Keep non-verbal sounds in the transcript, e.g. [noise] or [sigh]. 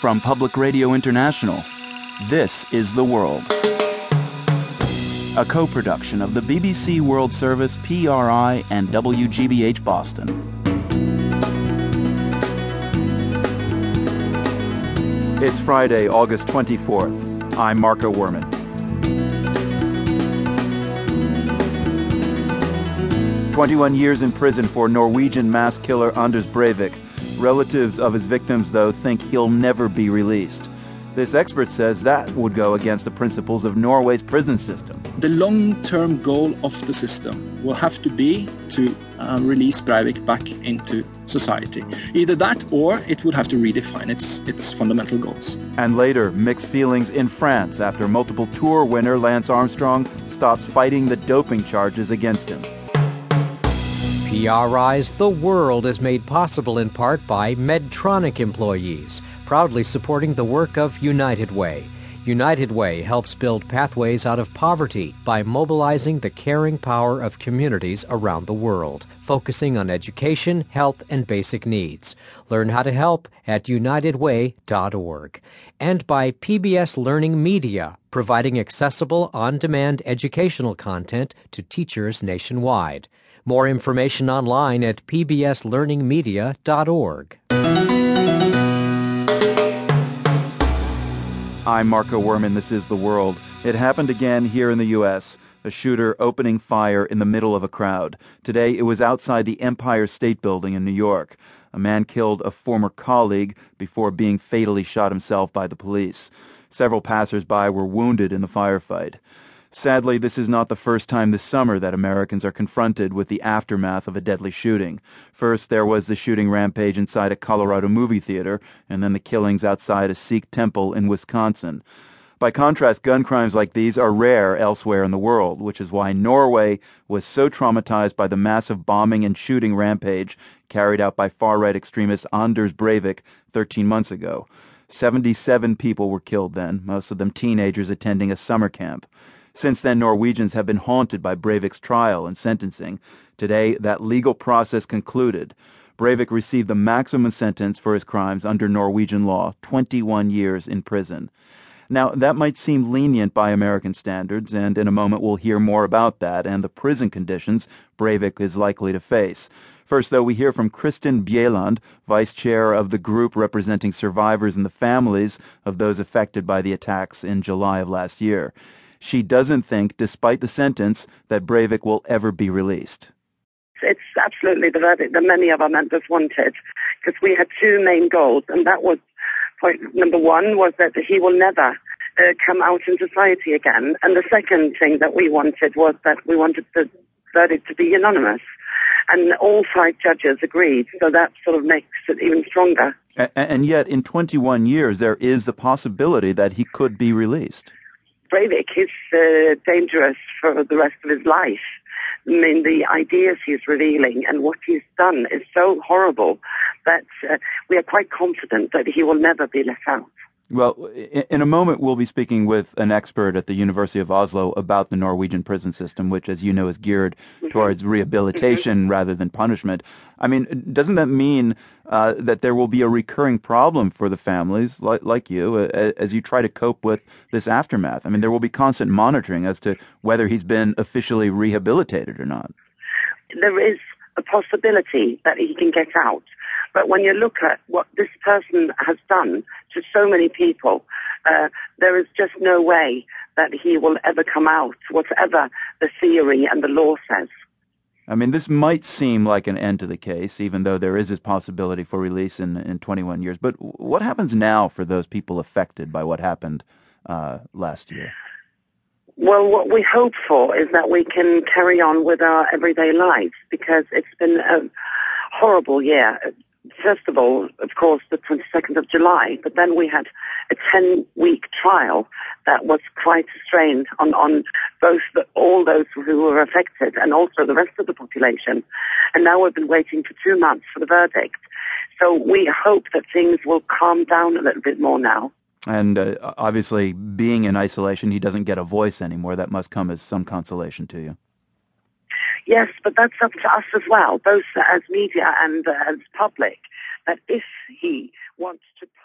From Public Radio International, this is The World. A co production of the BBC World Service, PRI, and WGBH Boston. It's Friday, August 24th. I'm Marco Werman. Twenty-one years in prison for Norwegian mass killer Anders Breivik. Relatives of his victims, though, think he'll never be released. This expert says that would go against the principles of Norway's prison system. The long-term goal of the system will have to be to uh, release Breivik back into society. Either that or it would have to redefine its, its fundamental goals. And later, mixed feelings in France after multiple tour winner Lance Armstrong stops fighting the doping charges against him. PRI's The World is made possible in part by Medtronic employees, proudly supporting the work of United Way. United Way helps build pathways out of poverty by mobilizing the caring power of communities around the world, focusing on education, health, and basic needs. Learn how to help at unitedway.org. And by PBS Learning Media, providing accessible, on-demand educational content to teachers nationwide. More information online at pbslearningmedia.org. I'm Marco Werman. This is The World. It happened again here in the U.S. A shooter opening fire in the middle of a crowd. Today it was outside the Empire State Building in New York. A man killed a former colleague before being fatally shot himself by the police. Several passers-by were wounded in the firefight. Sadly, this is not the first time this summer that Americans are confronted with the aftermath of a deadly shooting. First, there was the shooting rampage inside a Colorado movie theater, and then the killings outside a Sikh temple in Wisconsin. By contrast, gun crimes like these are rare elsewhere in the world, which is why Norway was so traumatized by the massive bombing and shooting rampage carried out by far-right extremist Anders Breivik 13 months ago. 77 people were killed then, most of them teenagers attending a summer camp. Since then, Norwegians have been haunted by Breivik's trial and sentencing. Today, that legal process concluded. Breivik received the maximum sentence for his crimes under Norwegian law, 21 years in prison. Now, that might seem lenient by American standards, and in a moment we'll hear more about that and the prison conditions Breivik is likely to face. First, though, we hear from Kristin Bjelland, vice chair of the group representing survivors and the families of those affected by the attacks in July of last year she doesn't think, despite the sentence, that Breivik will ever be released. It's absolutely the verdict that many of our members wanted, because we had two main goals, and that was point number one was that he will never uh, come out in society again, and the second thing that we wanted was that we wanted the verdict to be unanimous, and all five judges agreed, so that sort of makes it even stronger. And yet, in 21 years, there is the possibility that he could be released. Breivik is uh, dangerous for the rest of his life. I mean, the ideas he's revealing and what he's done is so horrible that uh, we are quite confident that he will never be let out. Well, in a moment, we'll be speaking with an expert at the University of Oslo about the Norwegian prison system, which, as you know, is geared towards rehabilitation [laughs] rather than punishment. I mean, doesn't that mean uh, that there will be a recurring problem for the families like, like you uh, as you try to cope with this aftermath? I mean, there will be constant monitoring as to whether he's been officially rehabilitated or not. There is a possibility that he can get out. But when you look at what this person has done to so many people, uh, there is just no way that he will ever come out, whatever the theory and the law says. I mean, this might seem like an end to the case, even though there is this possibility for release in, in 21 years. But what happens now for those people affected by what happened uh, last year? Well, what we hope for is that we can carry on with our everyday lives because it's been a horrible year. First of all, of course, the 22nd of July, but then we had a 10-week trial that was quite strained on, on both the, all those who were affected and also the rest of the population. And now we've been waiting for two months for the verdict. So we hope that things will calm down a little bit more now. And uh, obviously, being in isolation, he doesn't get a voice anymore. That must come as some consolation to you. Yes, but that's up to us as well, both as media and uh, as public, that if he wants to